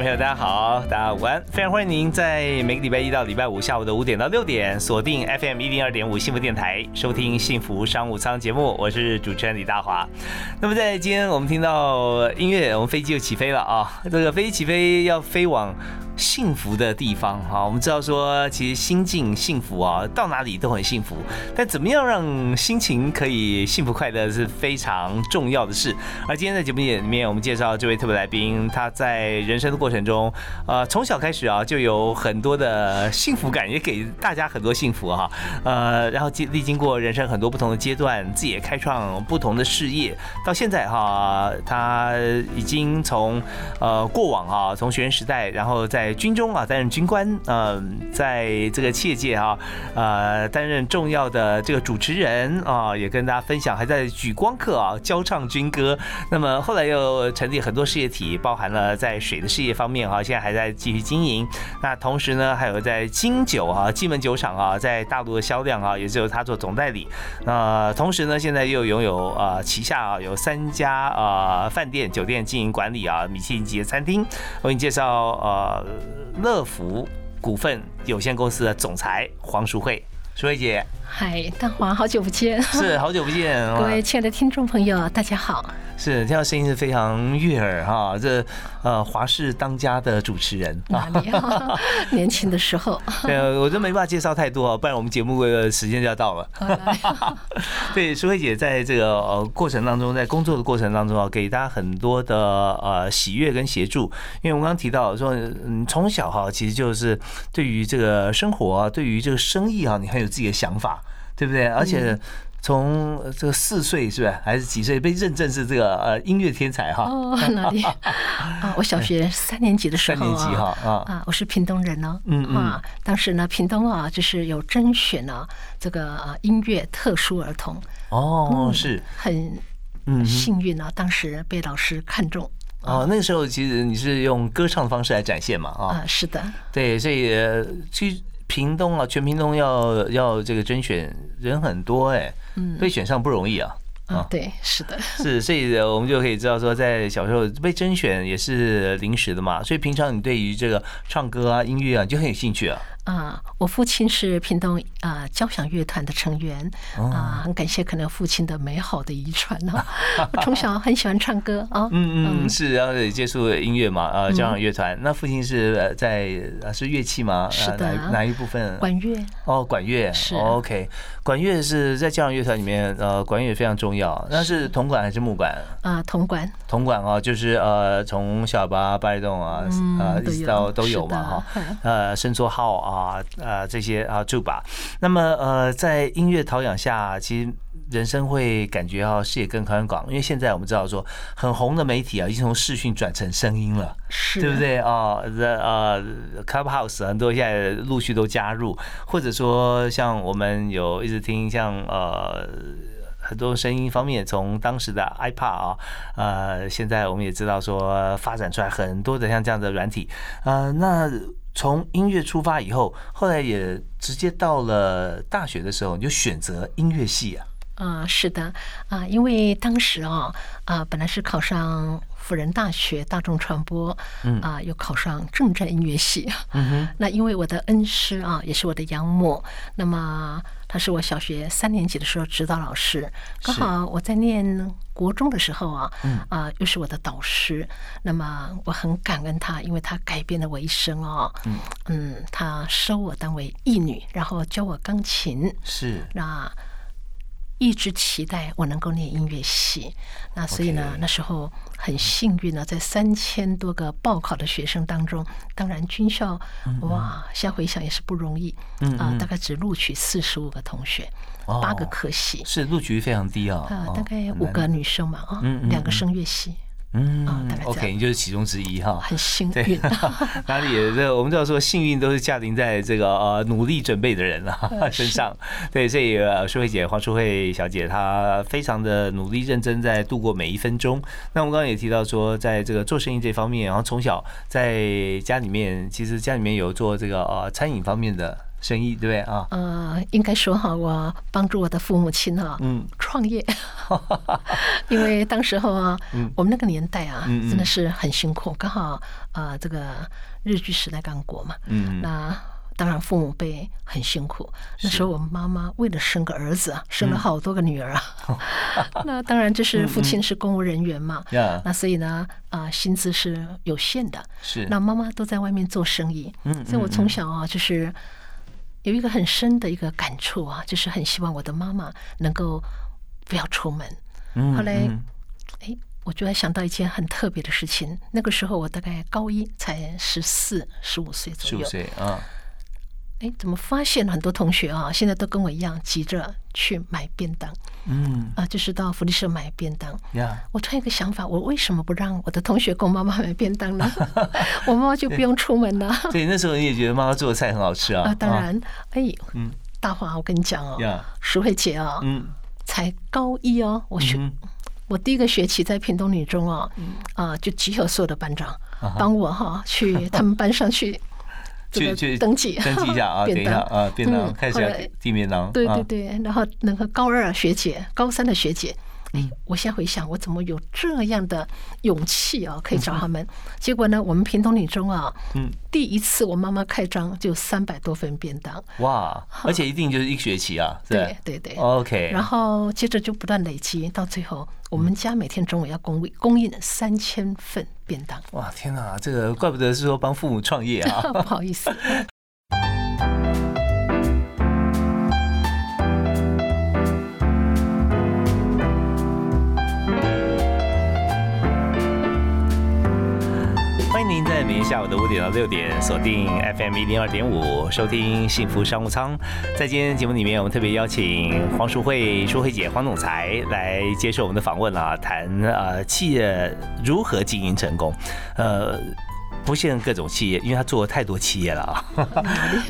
朋友，大家好，大家午安！非常欢迎您在每个礼拜一到礼拜五下午的五点到六点锁定 FM 一零二点五幸福电台，收听幸福商务舱节目。我是主持人李大华。那么在今天我们听到音乐，我们飞机就起飞了啊！这个飞机起飞要飞往。幸福的地方哈，我们知道说，其实心境幸福啊，到哪里都很幸福。但怎么样让心情可以幸福快乐是非常重要的事。而今天在节目里面，我们介绍这位特别来宾，他在人生的过程中，呃，从小开始啊，就有很多的幸福感，也给大家很多幸福哈。呃，然后经历经过人生很多不同的阶段，自己也开创不同的事业，到现在哈，他已经从呃过往啊，从学生时代，然后在军中啊，担任军官，嗯，在这个企业界啊，呃，担任重要的这个主持人啊，也跟大家分享，还在举光课啊，教唱军歌。那么后来又成立很多事业体，包含了在水的事业方面啊，现在还在继续经营。那同时呢，还有在金酒啊，金门酒厂啊，在大陆的销量啊，也是由他做总代理。那同时呢，现在又拥有啊，旗下啊有三家啊饭店、酒店经营管理啊，米其林级的餐厅。我给你介绍呃。乐福股份有限公司的总裁黄淑慧，淑慧姐，嗨，大华，好久不见，是好久不见，各位亲爱的听众朋友，大家好。是，听到声音是非常悦耳哈。这呃，华氏当家的主持人，哪里？年轻的时候，对，我都没办法介绍太多，不然我们节目的时间就要到了。对，淑慧姐在这个呃过程当中，在工作的过程当中啊，给大家很多的呃喜悦跟协助。因为我刚刚提到说，嗯，从小哈，其实就是对于这个生活啊，对于这个生意啊，你很有自己的想法，对不对？而且。从这个四岁是不是还是几岁被认证是这个呃音乐天才哈？哦，哪里啊？我小学 三年级的时候，三年级哈啊啊！我是屏东人呢，嗯嗯啊，当时呢，屏东啊就是有甄选呢这个音乐特殊儿童哦，是很嗯幸运啊，当时被老师看中哦。那个时候其实你是用歌唱的方式来展现嘛啊？是的，对，所以其实屏东啊，全屏东要要这个甄选人很多哎。被选上不容易啊！啊，对，是的，是，所以我们就可以知道说，在小时候被甄选也是临时的嘛，所以平常你对于这个唱歌啊、音乐啊就很有兴趣啊。啊，我父亲是屏东啊交响乐团的成员啊，很感谢可能父亲的美好的遗传呢。我从小很喜欢唱歌啊，嗯嗯，是，然后接触音乐嘛，呃，交响乐团。那父亲是在是乐器吗？是的，哪一部分？管乐。哦，管乐是。OK，管乐是在交响乐团里面，呃，管乐非常重要。那是铜管还是木管？啊，铜管。铜管啊，就是呃，从小巴、巴里洞啊，啊，一直到都有嘛，哈，呃，伸缩号啊。啊，呃，这些啊，助吧。那么，呃，在音乐陶养下，其实人生会感觉啊，视野更宽广。因为现在我们知道说，很红的媒体啊，已经从视讯转成声音了，是，对不对啊？这呃，Clubhouse 很多现在陆续都加入，或者说像我们有一直听像呃很多声音方面，从当时的 iPad 啊，呃，现在我们也知道说发展出来很多的像这样的软体，呃，那。从音乐出发以后，后来也直接到了大学的时候，你就选择音乐系啊？啊，是的，啊，因为当时啊，啊，本来是考上辅仁大学大众传播，嗯，啊，又考上正在音乐系，嗯哼，那因为我的恩师啊，也是我的养母，那么。他是我小学三年级的时候指导老师，刚好我在念国中的时候啊，啊，又是我的导师。那么我很感恩他，因为他改变了我一生哦。嗯嗯，他收我当为义女，然后教我钢琴。是那一直期待我能够念音乐系。那所以呢，那时候很幸运呢，在三千多个报考的学生当中，当然军校哇，现在回想也是不容易。啊，大概只录取四十五个同学，八个科系，是录取率非常低啊，啊，大概五个女生嘛啊，两个声乐系。嗯，OK，你就是其中之一哈，很幸运。哪里？这我们知道说，幸运都是驾临在这个呃努力准备的人啊身上。对，所以淑慧姐黄淑慧小姐她非常的努力认真，在度过每一分钟。那我们刚刚也提到说，在这个做生意这方面，然后从小在家里面，其实家里面有做这个呃餐饮方面的。生意对不对？啊？呃，应该说哈，我帮助我的父母亲哈，嗯，创业，因为当时候啊，我们那个年代啊，真的是很辛苦，刚好呃，这个日据时代刚过嘛，嗯，那当然父母辈很辛苦。那时候我们妈妈为了生个儿子啊，生了好多个女儿啊。那当然就是父亲是公务人员嘛，那所以呢，啊，薪资是有限的。是，那妈妈都在外面做生意，嗯，所以我从小啊，就是。有一个很深的一个感触啊，就是很希望我的妈妈能够不要出门。后来，哎，我就想到一件很特别的事情。那个时候我大概高一，才十四、十五岁左右。十五岁啊。哎，怎么发现很多同学啊，现在都跟我一样急着去买便当？嗯，啊，就是到福利社买便当。呀，我突然一个想法，我为什么不让我的同学跟我妈妈买便当呢？我妈妈就不用出门了。对，那时候你也觉得妈妈做的菜很好吃啊？啊，当然。哎，嗯，大华，我跟你讲哦，石慧姐啊，嗯，才高一哦，我学我第一个学期在屏东女中哦，啊，就集合所有的班长帮我哈去 他们班上去。去去登记 登记一下啊，等一下啊，便当开始递便当。对对对，然后那个高二学姐、高三的学姐，哎，我先回想，我怎么有这样的勇气啊，可以找他们？结果呢，我们屏东女中啊，嗯，第一次我妈妈开张就三百多份便当，哇！而且一定就是一学期啊，对对对，OK。然后接着就不断累积，到最后。我们家每天中午要供供应三千份便当。哇，天哪，这个怪不得是说帮父母创业啊！不好意思。您下午的五点到六点锁定 FM 一零二点五收听幸福商务舱。在今天节目里面，我们特别邀请黄淑慧、淑慧姐、黄总裁来接受我们的访问啊，谈呃企业如何经营成功，呃。不限各种企业，因为他做了太多企业了啊。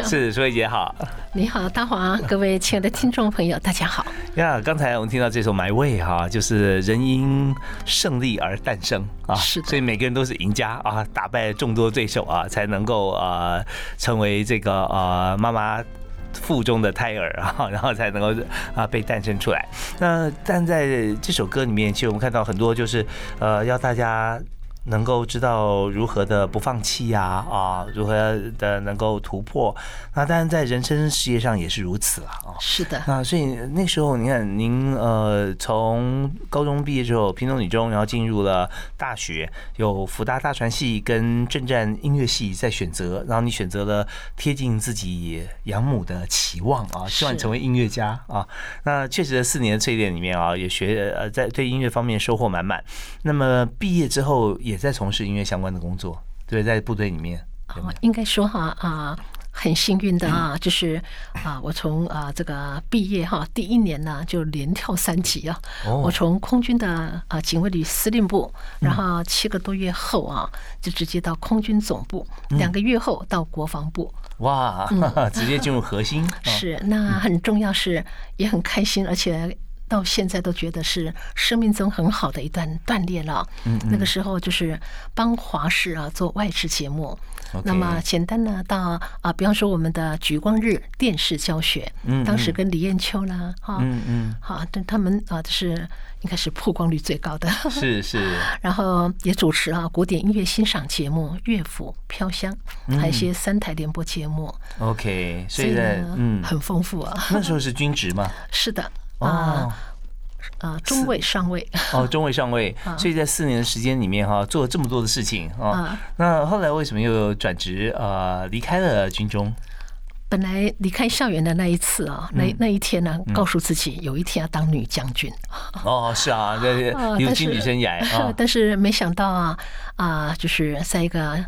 是，苏慧姐好。你好，大华，各位亲爱的听众朋友，大家好。呀，刚才我们听到这首《My Way》哈，就是人因胜利而诞生啊，是的，所以每个人都是赢家啊，打败众多对手啊，才能够啊成为这个呃妈妈腹中的胎儿啊，然后才能够啊被诞生出来。那但在这首歌里面，其实我们看到很多就是呃要大家。能够知道如何的不放弃呀，啊，如何的能够突破，那当然在人生事业上也是如此了啊。是的，那所以那时候你看，您呃从高中毕业之后，平东女中，然后进入了大学，有福大大传系跟正战音乐系在选择，然后你选择了贴近自己养母的期望啊，希望成为音乐家啊。那确实，四年的淬炼里面啊，也学呃在对音乐方面收获满满。那么毕业之后。也在从事音乐相关的工作，对，在部队里面。应该说哈啊，很幸运的啊，就是啊，我从啊这个毕业哈第一年呢，就连跳三级啊。我从空军的啊警卫旅司令部，然后七个多月后啊，就直接到空军总部，两个月后到国防部。哇，直接进入核心。是，那很重要，是也很开心，而且。到现在都觉得是生命中很好的一段锻炼了。嗯那个时候就是帮华视啊做外事节目。那么简单呢，到啊，比方说我们的举光日电视教学，嗯，当时跟李艳秋啦，哈，嗯嗯，好，但他们啊，就是应该是曝光率最高的。是是。然后也主持啊古典音乐欣赏节目《乐府飘香》，还有一些三台联播节目。OK，所以呢，嗯，很丰富啊。那时候是军职吗？是的。啊啊，中尉上尉。哦，中尉上尉，所以在四年的时间里面哈，做了这么多的事情啊。那后来为什么又转职啊，离开了军中？本来离开校园的那一次啊，那那一天呢，告诉自己有一天要当女将军。哦，是啊，这有军旅生涯 啊。但是没想到啊啊，就是在一个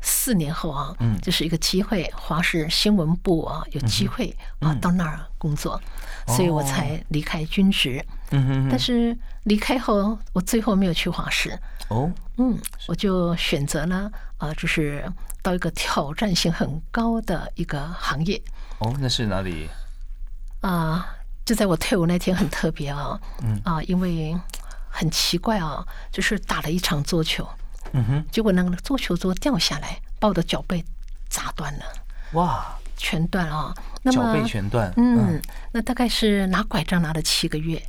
四年后啊，嗯，就是一个机会，华视新闻部啊有机会啊到那儿工作，所以我才离开军职。嗯哼。但是离开后，我最后没有去华师。哦。嗯，我就选择了啊，就是到一个挑战性很高的一个行业。哦，那是哪里？啊，就在我退伍那天很特别啊。嗯。啊，因为很奇怪啊，就是打了一场桌球。嗯哼。结果那个桌球桌掉下来，把我的脚背砸断了。哇！全断啊！脚背全断。嗯。那大概是拿拐杖拿了七个月。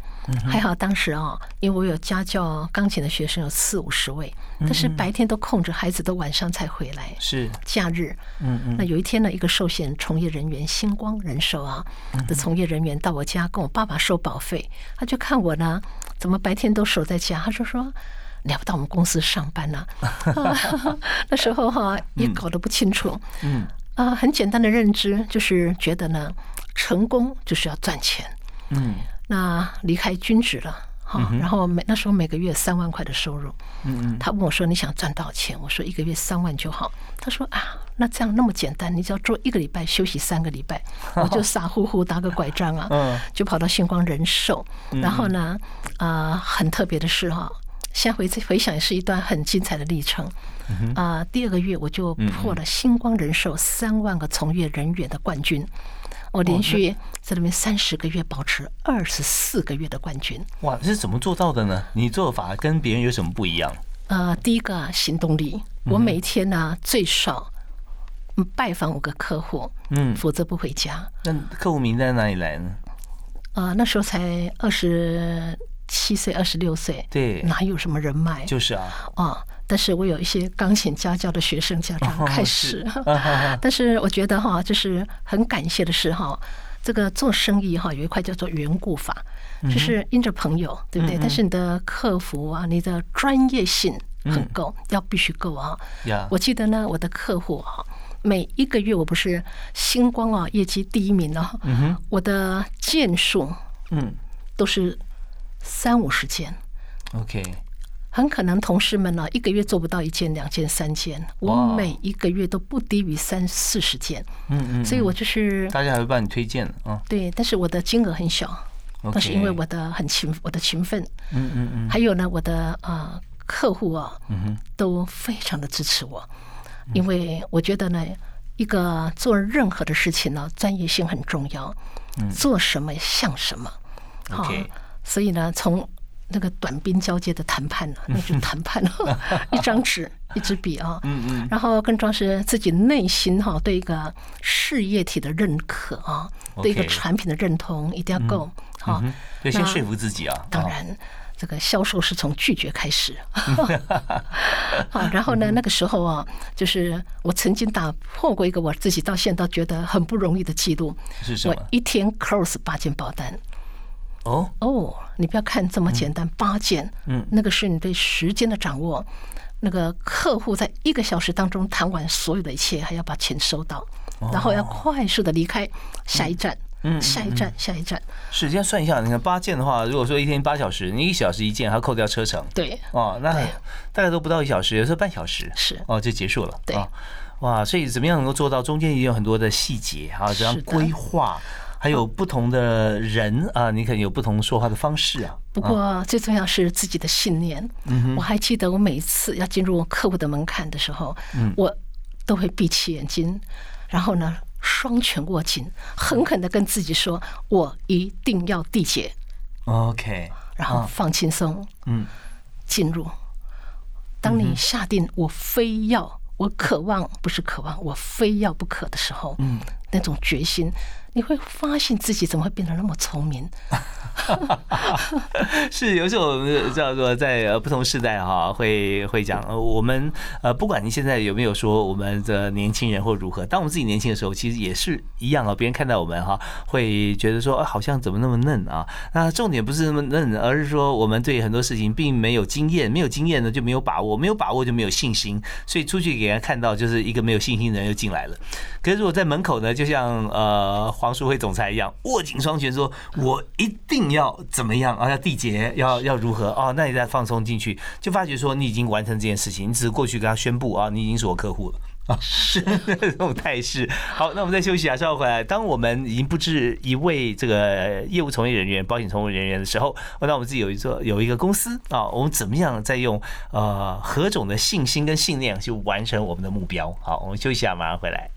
还好当时啊，因为我有家教钢琴的学生有四五十位，但是白天都空着，孩子都晚上才回来。是假日，嗯嗯。那有一天呢，一个寿险从业人员星光人寿啊的从业人员到我家跟我爸爸收保费，他就看我呢，怎么白天都守在家，他就说你要不到我们公司上班呢？那时候哈也搞得不清楚，嗯啊，很简单的认知就是觉得呢，成功就是要赚钱，嗯。那离开军职了，哈，然后每那时候每个月三万块的收入，嗯嗯，他问我说你想赚多少钱？我说一个月三万就好。他说啊，那这样那么简单，你只要做一个礼拜，休息三个礼拜，我就傻乎乎打个拐杖啊，嗯，就跑到星光人寿。然后呢，啊，很特别的是哈，现在回回想也是一段很精彩的历程。啊，第二个月我就破了星光人寿三万个从业人员的冠军。我连续在里面三十个月保持二十四个月的冠军。哇，这是怎么做到的呢？你做法跟别人有什么不一样？呃，第一个行动力，我每天呢最少拜访五个客户，嗯，否则不回家。那客户名单哪里来呢？呃，那时候才二十七岁、二十六岁，对，哪有什么人脉？就是啊，啊。但是我有一些钢琴家教的学生家长开始，但是我觉得哈，就是很感谢的是哈，这个做生意哈有一块叫做缘故法，就是因着朋友，对不对？但是你的客服啊，你的专业性很够，要必须够啊。我记得呢，我的客户哈，每一个月我不是星光啊业绩第一名哦，我的件数嗯。都是三五十件，OK。很可能同事们呢，一个月做不到一件、两件、三件，我每一个月都不低于三四十件。嗯嗯，所以我就是大家还会帮你推荐啊。对，但是我的金额很小，那是因为我的很勤，我的勤奋。嗯嗯嗯。还有呢，我的啊客户啊，嗯都非常的支持我，因为我觉得呢，一个做任何的事情呢，专业性很重要。嗯。做什么像什么。好，所以呢，从那个短兵交接的谈判呢，那就谈判了，一张纸，一支笔啊，嗯嗯，然后更重要是自己内心哈对一个事业体的认可啊，对一个产品的认同一定要够好，对，先说服自己啊。当然，这个销售是从拒绝开始。好，然后呢，那个时候啊，就是我曾经打破过一个我自己到现在觉得很不容易的记录，是什么？我一天 close 八件保单。哦？哦，你不要看这么简单，八件，嗯，那个是你对时间的掌握，那个客户在一个小时当中谈完所有的一切，还要把钱收到，然后要快速的离开下一站，嗯，下一站，下一站。时间算一下，你看八件的话，如果说一天八小时，你一小时一件，还要扣掉车程，对，哦，那大概都不到一小时，有时候半小时，是，哦，就结束了，对，哇，所以怎么样能够做到中间也有很多的细节啊，怎样规划？还有不同的人啊，你可能有不同说话的方式啊。不过最重要是自己的信念。我还记得我每一次要进入客户的门槛的时候，我都会闭起眼睛，然后呢双拳握紧，狠狠的跟自己说：“我一定要缔结。” OK，然后放轻松，嗯，进入。当你下定我非要，我渴望不是渴望，我非要不可的时候，嗯，那种决心。你会发现自己怎么会变得那么聪明？是有时候我们叫做在不同时代哈，会会讲我们呃，不管您现在有没有说我们的年轻人或如何，当我们自己年轻的时候，其实也是一样啊。别人看到我们哈，会觉得说好像怎么那么嫩啊？那重点不是那么嫩，而是说我们对很多事情并没有经验，没有经验呢就没有把握，没有把握就没有信心，所以出去给人看到就是一个没有信心的人又进来了。可是如果在门口呢，就像呃淑慧总裁一样，握紧双拳说：“我一定要怎么样啊？要缔结，要要如何啊？”那你再放松进去，就发觉说你已经完成这件事情，你只是过去跟他宣布啊，你已经是我客户了啊，是这种态势。好，那我们再休息一下，稍后回来。当我们已经不止一位这个业务从业人员、保险从业人员的时候，那我们自己有一座有一个公司啊，我们怎么样再用呃何种的信心跟信念去完成我们的目标？好，我们休息一下，马上回来。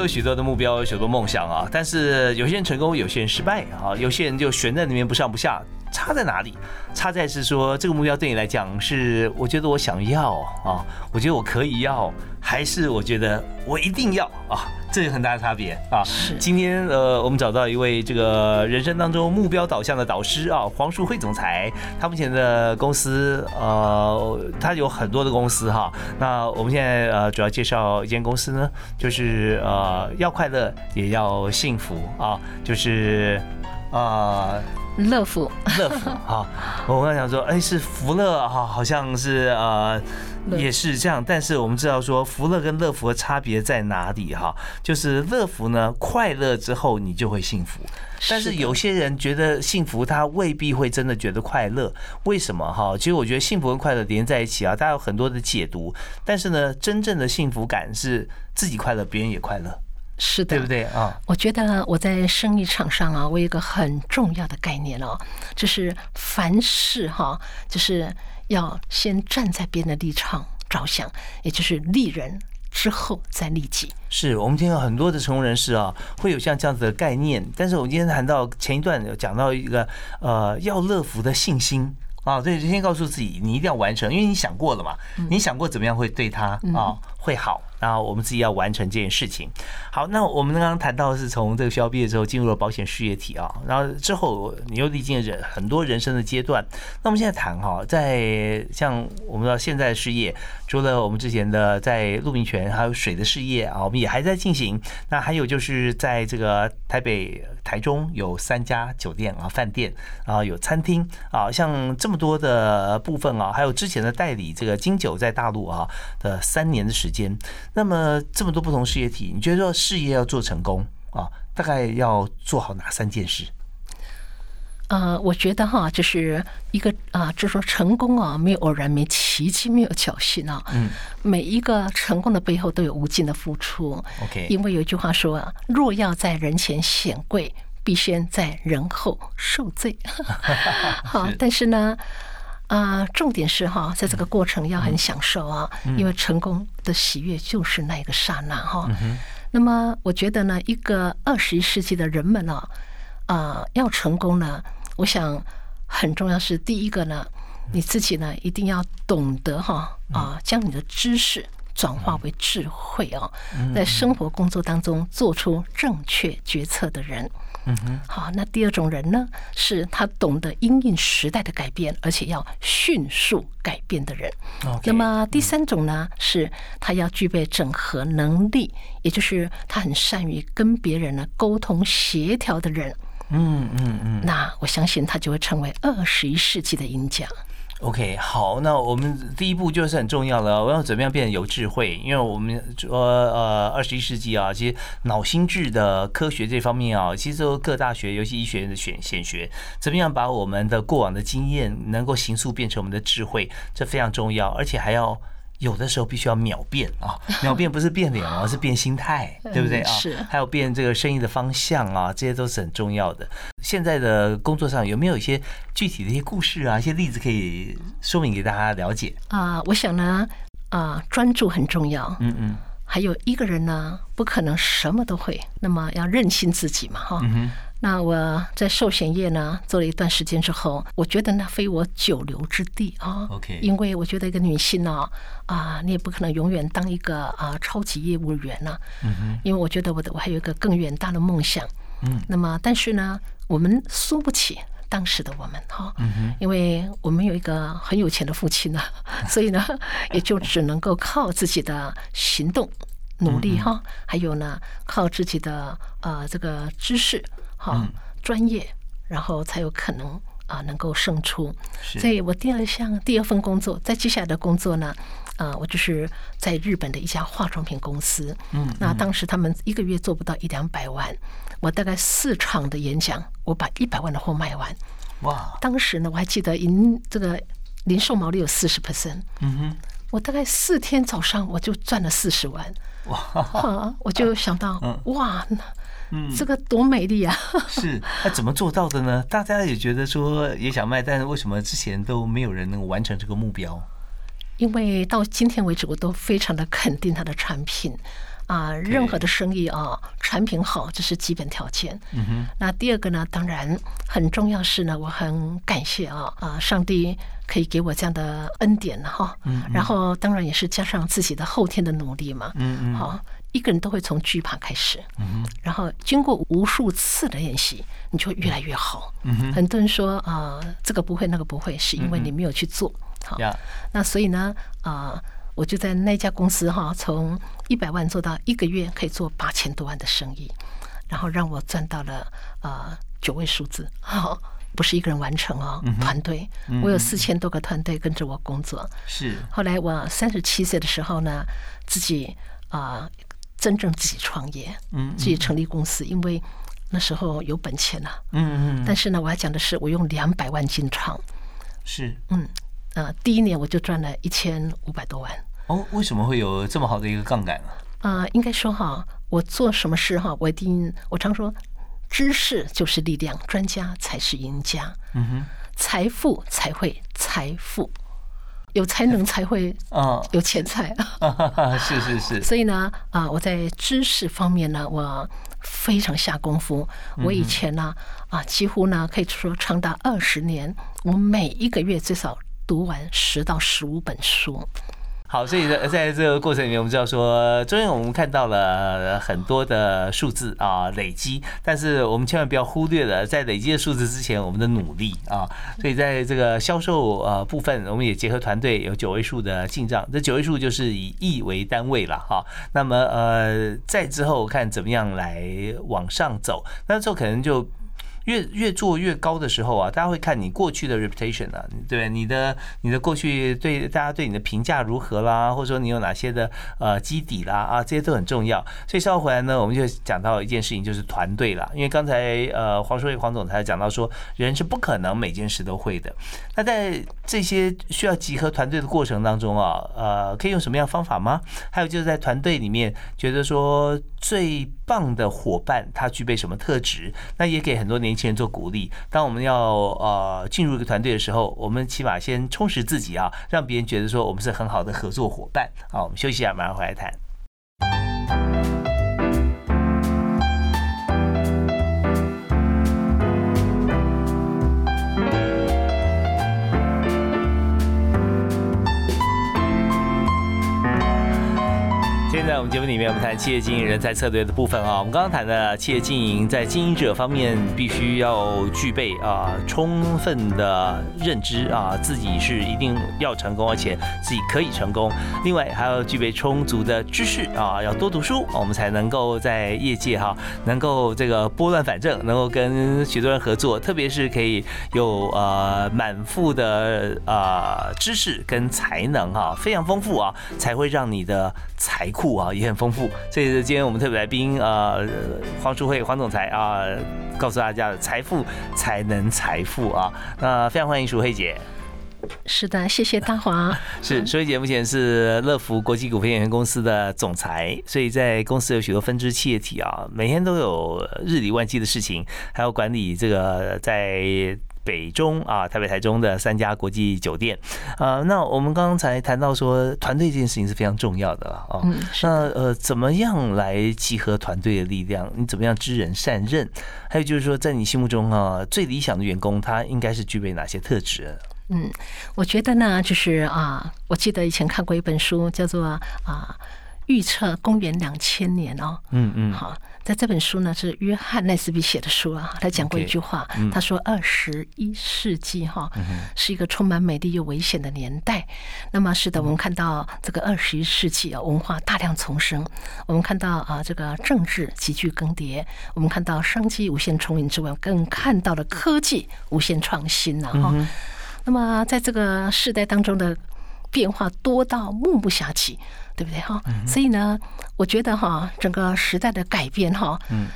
有许多的目标，有许多梦想啊。但是有些人成功，有些人失败啊。有些人就悬在那边不上不下，差在哪里？差在是说这个目标对你来讲是，我觉得我想要啊，我觉得我可以要，还是我觉得我一定要啊？这有很大的差别啊！是今天呃，我们找到一位这个人生当中目标导向的导师啊，黄淑慧总裁。他目前的公司呃，他有很多的公司哈。那我们现在呃，主要介绍一间公司呢，就是呃，要快乐也要幸福啊，就是啊。乐福，乐福 哈，我刚想说，哎，是福乐哈，好像是呃，也是这样。但是我们知道说，福乐跟乐福的差别在哪里哈？就是乐福呢，快乐之后你就会幸福，但是有些人觉得幸福，他未必会真的觉得快乐。为什么哈？其实我觉得幸福跟快乐连在一起啊，大家有很多的解读。但是呢，真正的幸福感是自己快乐，别人也快乐。是的，对不对啊？我觉得我在生意场上啊，我有一个很重要的概念哦，就是凡事哈，就是要先站在别人的立场着想，也就是利人之后再利己。是我们听到很多的成功人士啊，会有像这样子的概念。但是我们今天谈到前一段有讲到一个呃，要乐福的信心啊，对，先告诉自己你一定要完成，因为你想过了嘛，你想过怎么样会对他啊会好。然后我们自己要完成这件事情。好，那我们刚刚谈到是从这个学校毕业之后进入了保险事业体啊，然后之后你又历经了人很多人生的阶段。那我们现在谈哈，在像我们到现在的事业，除了我们之前的在陆明泉还有水的事业啊，我们也还在进行。那还有就是在这个台北、台中有三家酒店啊、饭店啊，有餐厅啊，像这么多的部分啊，还有之前的代理这个金酒在大陆啊的三年的时间。那么这么多不同事业体，你觉得说事业要做成功啊，大概要做好哪三件事？呃，我觉得哈，就是一个啊，就说成功啊，没有偶然，没奇迹，没有侥幸啊。嗯。每一个成功的背后都有无尽的付出。OK。因为有一句话说啊，若要在人前显贵，必先在人后受罪。好，但是呢。啊，重点是哈，在这个过程要很享受啊，因为成功的喜悦就是那一个刹那哈。那么，我觉得呢，一个二十一世纪的人们呢，啊，要成功呢，我想很重要是第一个呢，你自己呢一定要懂得哈啊，将你的知识转化为智慧哦，在生活工作当中做出正确决策的人。嗯哼，好，那第二种人呢，是他懂得因应时代的改变，而且要迅速改变的人。那么第三种呢，是他要具备整合能力，也就是他很善于跟别人呢沟通协调的人。嗯嗯嗯，那我相信他就会成为二十一世纪的赢家。OK，好，那我们第一步就是很重要了。我要怎么样变得有智慧？因为我们说，呃，二十一世纪啊，其实脑心智的科学这方面啊，其实都各大学，尤其医学院的选选学，怎么样把我们的过往的经验能够形塑变成我们的智慧，这非常重要，而且还要。有的时候必须要秒变啊，秒变不是变脸而是变心态，对不对啊？是，还有变这个生意的方向啊，这些都是很重要的。现在的工作上有没有一些具体的一些故事啊，一些例子可以说明给大家了解啊？我想呢，啊，专注很重要。嗯嗯。还有一个人呢，不可能什么都会，那么要认清自己嘛，哈。那我在寿险业呢做了一段时间之后，我觉得那非我久留之地啊。OK，因为我觉得一个女性呢，啊，你也不可能永远当一个啊超级业务员呢。嗯哼。因为我觉得我的我还有一个更远大的梦想。嗯。那么，但是呢，我们输不起当时的我们哈。嗯哼。因为我们有一个很有钱的父亲呢，所以呢，也就只能够靠自己的行动努力哈，还有呢，靠自己的呃这个知识。好，专业，然后才有可能啊，能够胜出。所以我第二项、第二份工作，在接下来的工作呢，啊，我就是在日本的一家化妆品公司。嗯，那当时他们一个月做不到一两百万，我大概四场的演讲，我把一百万的货卖完。哇！当时呢，我还记得营这个零售毛利有四十 percent。嗯哼，我大概四天早上我就赚了四十万。哇！我就想到，哇！嗯，这个多美丽啊！是，那怎么做到的呢？大家也觉得说也想卖，但是为什么之前都没有人能完成这个目标？因为到今天为止，我都非常的肯定他的产品啊，任何的生意啊，产品好这是基本条件。嗯哼。那第二个呢，当然很重要是呢，我很感谢啊啊，上帝可以给我这样的恩典哈。嗯。然后当然也是加上自己的后天的努力嘛。嗯嗯。好。一个人都会从惧怕开始，嗯然后经过无数次的练习，你就越来越好。嗯哼很多人说啊，这个不会，那个不会，是因为你没有去做。好，那所以呢，啊，我就在那家公司哈，从一百万做到一个月可以做八千多万的生意，然后让我赚到了呃九位数字。好，不是一个人完成哦，团队，我有四千多个团队跟着我工作。是。后来我三十七岁的时候呢，自己啊。真正自己创业，嗯，自己成立公司，因为那时候有本钱呐，嗯嗯。但是呢，我要讲的是，我用两百万进场，是，嗯，呃，第一年我就赚了一千五百多万。哦，为什么会有这么好的一个杠杆呢？啊，应该说哈，我做什么事哈，我一定，我常说，知识就是力量，专家才是赢家，嗯哼，财富才会财富。有才能才会 啊，有钱财啊，是是是。所以呢，啊，我在知识方面呢，我非常下功夫。我以前呢，啊，几乎呢可以说长达二十年，我每一个月最少读完十到十五本书。好，所以在在这个过程里面，我们知道说，终于我们看到了很多的数字啊累积，但是我们千万不要忽略了在累积的数字之前我们的努力啊。所以在这个销售呃部分，我们也结合团队有九位数的进账，这九位数就是以亿为单位了哈。那么呃，在之后看怎么样来往上走，那时候可能就。越越做越高的时候啊，大家会看你过去的 reputation 啊，对你的你的过去对大家对你的评价如何啦，或者说你有哪些的呃基底啦啊，这些都很重要。所以稍后回来呢，我们就讲到一件事情，就是团队了。因为刚才呃黄书伟黄总裁讲到说，人是不可能每件事都会的。那在这些需要集合团队的过程当中啊，呃，可以用什么样方法吗？还有就是在团队里面，觉得说最棒的伙伴他具备什么特质？那也给很多年。年轻人做鼓励。当我们要呃进入一个团队的时候，我们起码先充实自己啊，让别人觉得说我们是很好的合作伙伴。好，我们休息一下，马上回来谈。节目里面，我们谈企业经营人才策略的部分啊。我们刚刚谈的企业经营，在经营者方面必须要具备啊充分的认知啊，自己是一定要成功，而且自己可以成功。另外还要具备充足的知识啊，要多读书，我们才能够在业界哈能够这个拨乱反正，能够跟许多人合作，特别是可以有呃满腹的呃知识跟才能哈，非常丰富啊，才会让你的财库。啊，也很丰富。所以今天我们特别来宾呃，黄淑慧黄总裁啊，告诉大家的财富才能财富啊。那非常欢迎淑慧姐。是的，谢谢大华。是淑慧姐目前是乐福国际股份有限公司的总裁，所以在公司有许多分支企业体啊，每天都有日理万机的事情，还要管理这个在。北中啊，台北、台中的三家国际酒店啊。那我们刚才谈到说，团队这件事情是非常重要的了哦。那呃，怎么样来集合团队的力量？你怎么样知人善任？还有就是说，在你心目中啊，最理想的员工他应该是具备哪些特质？嗯，我觉得呢，就是啊，我记得以前看过一本书，叫做啊，预测公元两千年哦。嗯嗯，好。在这本书呢，是约翰奈斯比写的书啊。他讲过一句话，他说：“二十一世纪哈，是一个充满美丽又危险的年代。”那么是的，我们看到这个二十一世纪啊，文化大量重生。我们看到啊，这个政治急剧更迭。我们看到商机无限重影之外，更看到了科技无限创新了哈。那么在这个时代当中的变化多到目不暇接。对不对哈？所以呢，我觉得哈，整个时代的改变哈，嗯，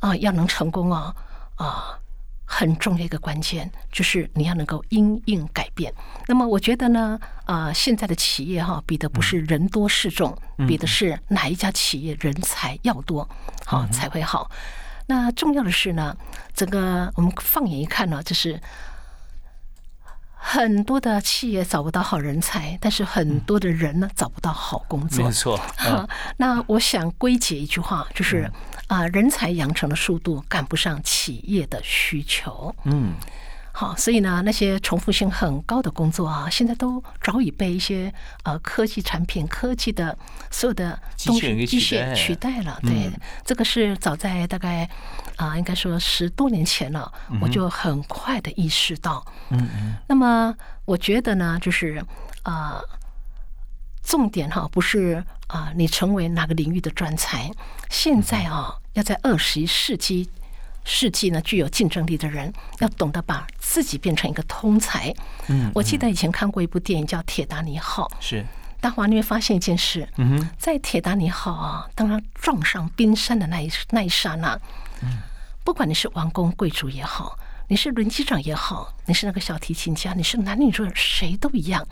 啊，要能成功啊啊，很重要一个关键就是你要能够因应改变。那么我觉得呢，啊，现在的企业哈，比的不是人多势众，比的是哪一家企业人才要多，好才会好。那重要的是呢，整个我们放眼一看呢，就是。很多的企业找不到好人才，但是很多的人呢找不到好工作。没错。那我想归结一句话，就是啊，人才养成的速度赶不上企业的需求。嗯。好，所以呢，那些重复性很高的工作啊，现在都早已被一些呃科技产品、科技的所有的东西机械取代了。对，这个是早在大概啊，应该说十多年前了，我就很快的意识到。嗯嗯。那么，我觉得呢，就是啊，重点哈，不是啊，你成为哪个领域的专才，现在啊，要在二十一世纪。世纪呢，具有竞争力的人要懂得把自己变成一个通才。嗯，我记得以前看过一部电影叫《铁达尼号》。是，大华你会发现一件事。在铁达尼号啊，当他撞上冰山的那一那一刹那，嗯，不管你是王公贵族也好，你是轮机长也好，你是那个小提琴家，你是男女主人，谁都一样。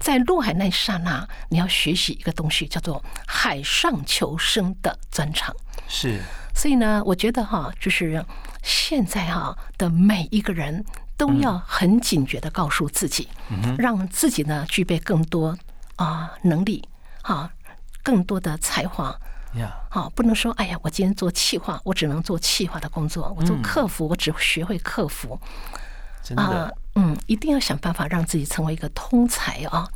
在落海那一刹那，你要学习一个东西，叫做海上求生的专长。是。所以呢，我觉得哈，就是现在哈的每一个人都要很警觉的告诉自己，让自己呢具备更多啊能力，哈，更多的才华。呀，好，不能说哎呀，我今天做企划，我只能做企划的工作；我做客服，我只学会客服。真的，嗯，一定要想办法让自己成为一个通才啊。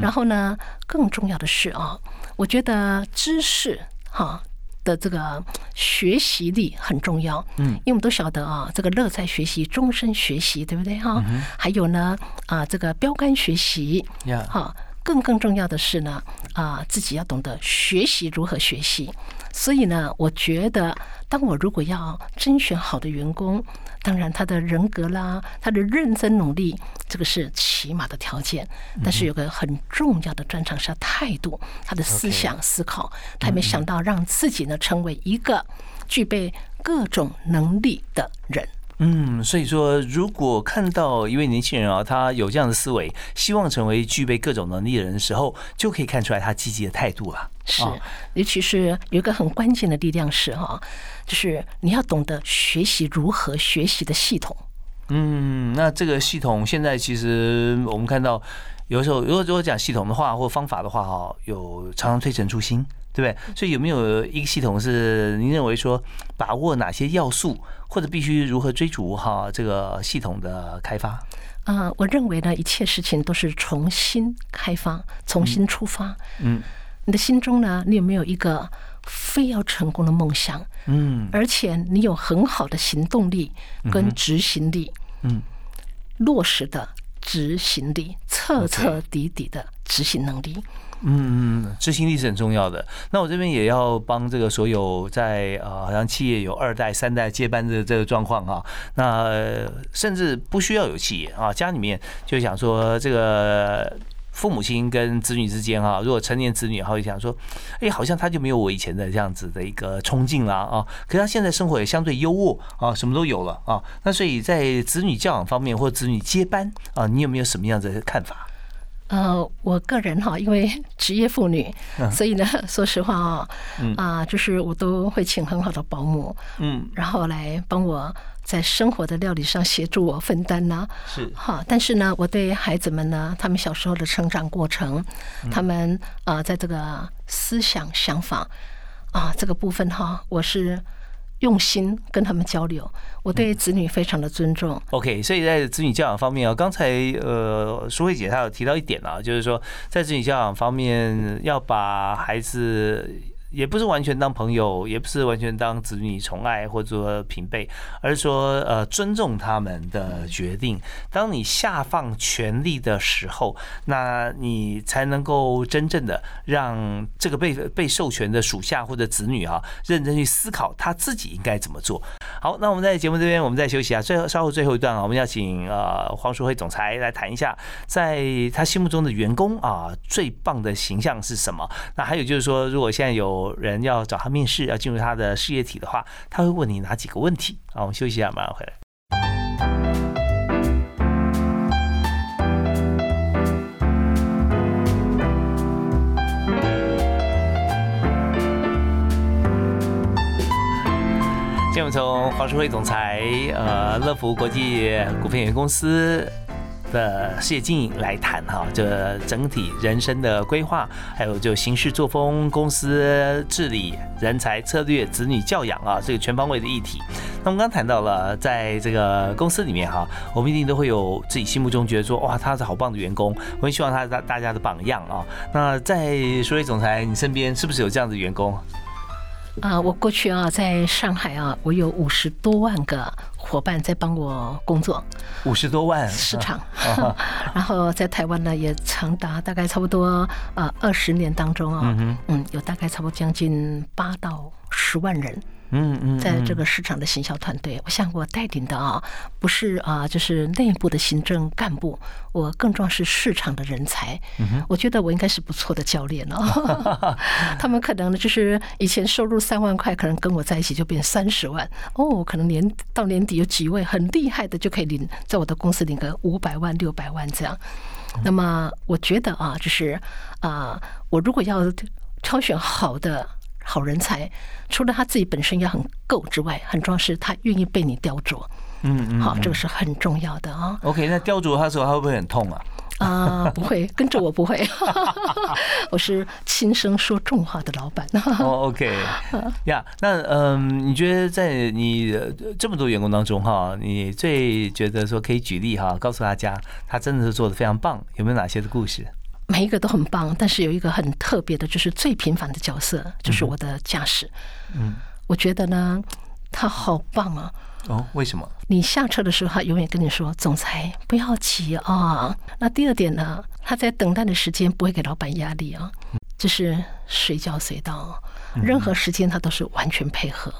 然后呢，更重要的是啊，我觉得知识哈。的这个学习力很重要，嗯，因为我们都晓得啊，这个乐在学习，终身学习，对不对哈？还有呢，啊，这个标杆学习，呀，好，更更重要的是呢，啊，自己要懂得学习如何学习。所以呢，我觉得，当我如果要甄选好的员工，当然他的人格啦，他的认真努力，这个是起码的条件。但是有个很重要的专长是态度，他的思想思考，他没想到让自己呢成为一个具备各种能力的人。嗯，所以说，如果看到一位年轻人啊，他有这样的思维，希望成为具备各种能力的人的时候，就可以看出来他积极的态度了。是，尤其是有一个很关键的力量是哈，就是你要懂得学习如何学习的系统。嗯，那这个系统现在其实我们看到，有时候如果如果讲系统的话或方法的话哈，有常常推陈出新。对不对？所以有没有一个系统是您认为说把握哪些要素，或者必须如何追逐哈这个系统的开发？啊，我认为呢，一切事情都是重新开发，重新出发。嗯，你的心中呢，你有没有一个非要成功的梦想？嗯，而且你有很好的行动力跟执行力。嗯，落实的执行力，彻彻底底的执行能力。嗯嗯，执行力是很重要的。那我这边也要帮这个所有在啊，好像企业有二代、三代接班的这个状况哈。那甚至不需要有企业啊，家里面就想说，这个父母亲跟子女之间哈，如果成年子女好，就想说，哎，好像他就没有我以前的这样子的一个冲劲了啊。可是他现在生活也相对优渥啊，什么都有了啊。那所以在子女教养方面或子女接班啊，你有没有什么样的看法？呃，我个人哈，因为职业妇女，所以呢，说实话啊，啊，就是我都会请很好的保姆，嗯，然后来帮我在生活的料理上协助我分担呢。是哈，但是呢，我对孩子们呢，他们小时候的成长过程，他们啊，在这个思想想法啊这个部分哈，我是。用心跟他们交流，我对子女非常的尊重。OK，所以在子女教养方面啊，刚才呃淑慧姐她有提到一点啊，就是说在子女教养方面要把孩子。也不是完全当朋友，也不是完全当子女宠爱或者说平辈，而是说呃尊重他们的决定。当你下放权力的时候，那你才能够真正的让这个被被授权的属下或者子女啊，认真去思考他自己应该怎么做。好，那我们在节目这边我们再休息啊，最后稍后最后一段啊，我们要请呃黄淑慧总裁来谈一下，在他心目中的员工啊最棒的形象是什么？那还有就是说，如果现在有有人要找他面试，要进入他的事业体的话，他会问你哪几个问题？好，我们休息一下，马上回来。今天我们从华硕会总裁，呃，乐福国际股份有限公司。的事业经营来谈哈，这整体人生的规划，还有就行事作风、公司治理、人才策略、子女教养啊，这个全方位的议题。那我们刚谈到了，在这个公司里面哈，我们一定都会有自己心目中觉得说，哇，他是好棒的员工，我很希望他大大家的榜样啊。那在所谓总裁，你身边是不是有这样的员工？啊，我过去啊，在上海啊，我有五十多万个伙伴在帮我工作，五十多万。市场，然后在台湾呢，也长达大概差不多呃二十年当中啊，嗯，有大概差不多将近八到十万人。嗯嗯，在这个市场的行销团队，我想我带领的啊，不是啊，就是内部的行政干部，我更重要是市场的人才。我觉得我应该是不错的教练哦。他们可能呢，就是以前收入三万块，可能跟我在一起就变三十万哦。可能年到年底有几位很厉害的，就可以领在我的公司领个五百万、六百万这样。那么我觉得啊，就是啊，我如果要挑选好的。好人才，除了他自己本身要很够之外，很重要是他愿意被你雕琢。嗯嗯，好，这个是很重要的啊。OK，那雕琢他的时候，他会不会很痛啊？啊，不会，跟着我不会。我是轻声说重话的老板。哦，OK，呀，那嗯，你觉得在你这么多员工当中哈，你最觉得说可以举例哈，告诉大家他真的是做的非常棒，有没有哪些的故事？每一个都很棒，但是有一个很特别的，就是最平凡的角色，就是我的驾驶。嗯，我觉得呢，他好棒啊！哦，为什么？你下车的时候，他永远跟你说：“总裁，不要急啊。”那第二点呢，他在等待的时间不会给老板压力啊，就是随叫随到，任何时间他都是完全配合。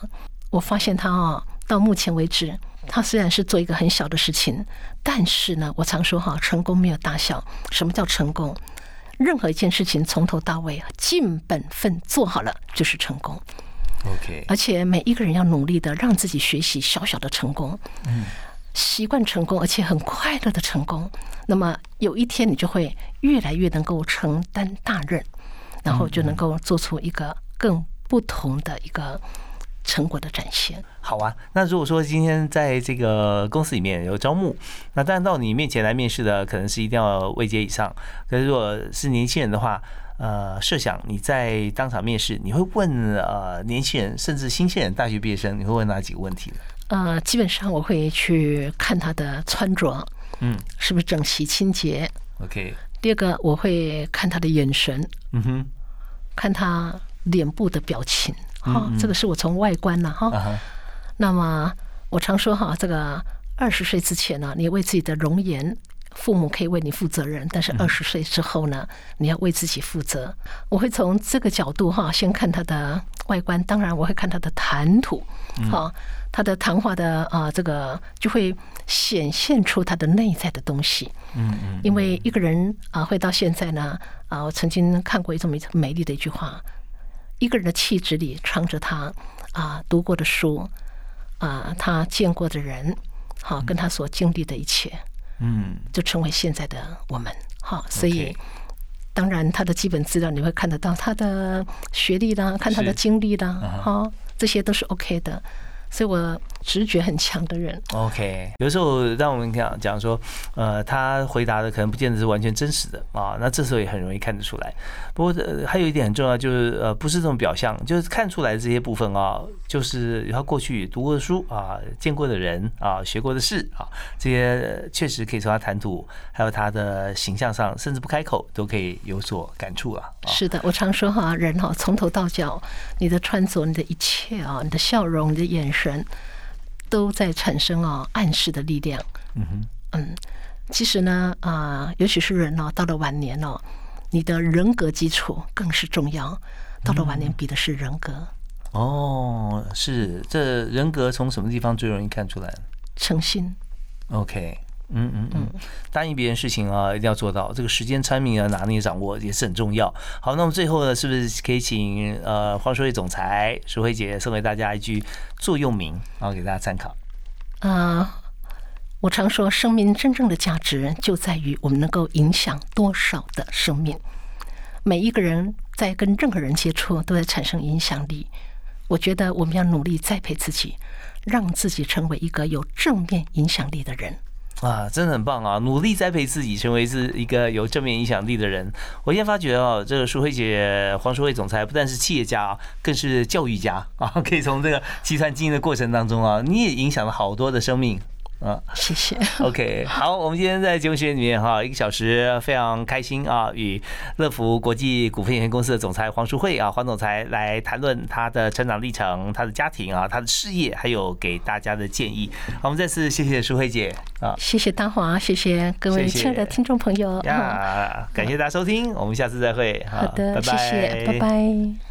我发现他啊，到目前为止。他虽然是做一个很小的事情，但是呢，我常说哈，成功没有大小。什么叫成功？任何一件事情从头到尾尽本分做好了就是成功。OK，而且每一个人要努力的让自己学习小小的成功，嗯，习惯成功，而且很快乐的成功。那么有一天你就会越来越能够承担大任，然后就能够做出一个更不同的一个。成果的展现。好啊，那如果说今天在这个公司里面有招募，那当然到你面前来面试的可能是一定要位阶以上。可是如果是年轻人的话，呃，设想你在当场面试，你会问呃年轻人甚至新鲜人、大学毕业生，你会问哪几个问题呢？呃，基本上我会去看他的穿着，嗯，是不是整齐清洁？OK。第二个我会看他的眼神，嗯哼，看他脸部的表情。好，这个是我从外观呢，哈。那么我常说哈，这个二十岁之前呢，你为自己的容颜，父母可以为你负责任；但是二十岁之后呢，你要为自己负责。我会从这个角度哈，先看他的外观，当然我会看他的谈吐，好，他的谈话的啊，这个就会显现出他的内在的东西。嗯嗯。因为一个人啊，会到现在呢啊，我曾经看过一种美美丽的一句话。一个人的气质里藏着他啊读过的书啊他见过的人好跟他所经历的一切嗯。就成为现在的我们好哈，所以当然他的基本资料你会看得到他的学历啦，看他的经历啦，哈，这些都是 OK 的。所以我直觉很强的人。OK，有时候让我们讲讲说，呃，他回答的可能不见得是完全真实的啊，那这时候也很容易看得出来。不过还有一点很重要，就是呃，不是这种表象，就是看出来这些部分啊，就是他过去读过的书啊，见过的人啊，学过的事啊，这些确实可以从他谈吐，还有他的形象上，甚至不开口都可以有所感触啊。是的，我常说哈，人哈，从头到脚，你的穿着，你的一切啊，你的笑容，你的眼神。神都在产生啊暗示的力量。嗯哼，嗯，其实呢，啊，尤其是人呢，到了晚年哦，你的人格基础更是重要。到了晚年，比的是人格。哦，是，这人格从什么地方最容易看出来？诚信。OK。嗯嗯嗯，答应别人事情啊，一定要做到。这个时间参明啊，拿捏掌握也是很重要。好，那么最后呢，是不是可以请呃黄淑慧总裁淑慧姐送给大家一句座右铭，然后给大家参考？啊，我常说，生命真正的价值就在于我们能够影响多少的生命。每一个人在跟任何人接触，都在产生影响力。我觉得我们要努力栽培自己，让自己成为一个有正面影响力的人。啊，真的很棒啊！努力栽培自己，成为是一个有正面影响力的人。我现在发觉哦，这个淑慧姐，黄淑慧总裁不但是企业家，更是教育家啊！可以从这个集团经营的过程当中啊，你也影响了好多的生命。啊，谢谢。OK，好，我们今天在节目时间里面哈，一个小时非常开心啊，与乐福国际股份有限公司的总裁黄淑慧啊，黄总裁来谈论他的成长历程、他的家庭啊、他的事业，还有给大家的建议。好，我们再次谢谢淑慧姐啊，谢谢大华，谢谢各位亲爱的听众朋友呀，感谢大家收听，我们下次再会。好的，谢谢，拜拜。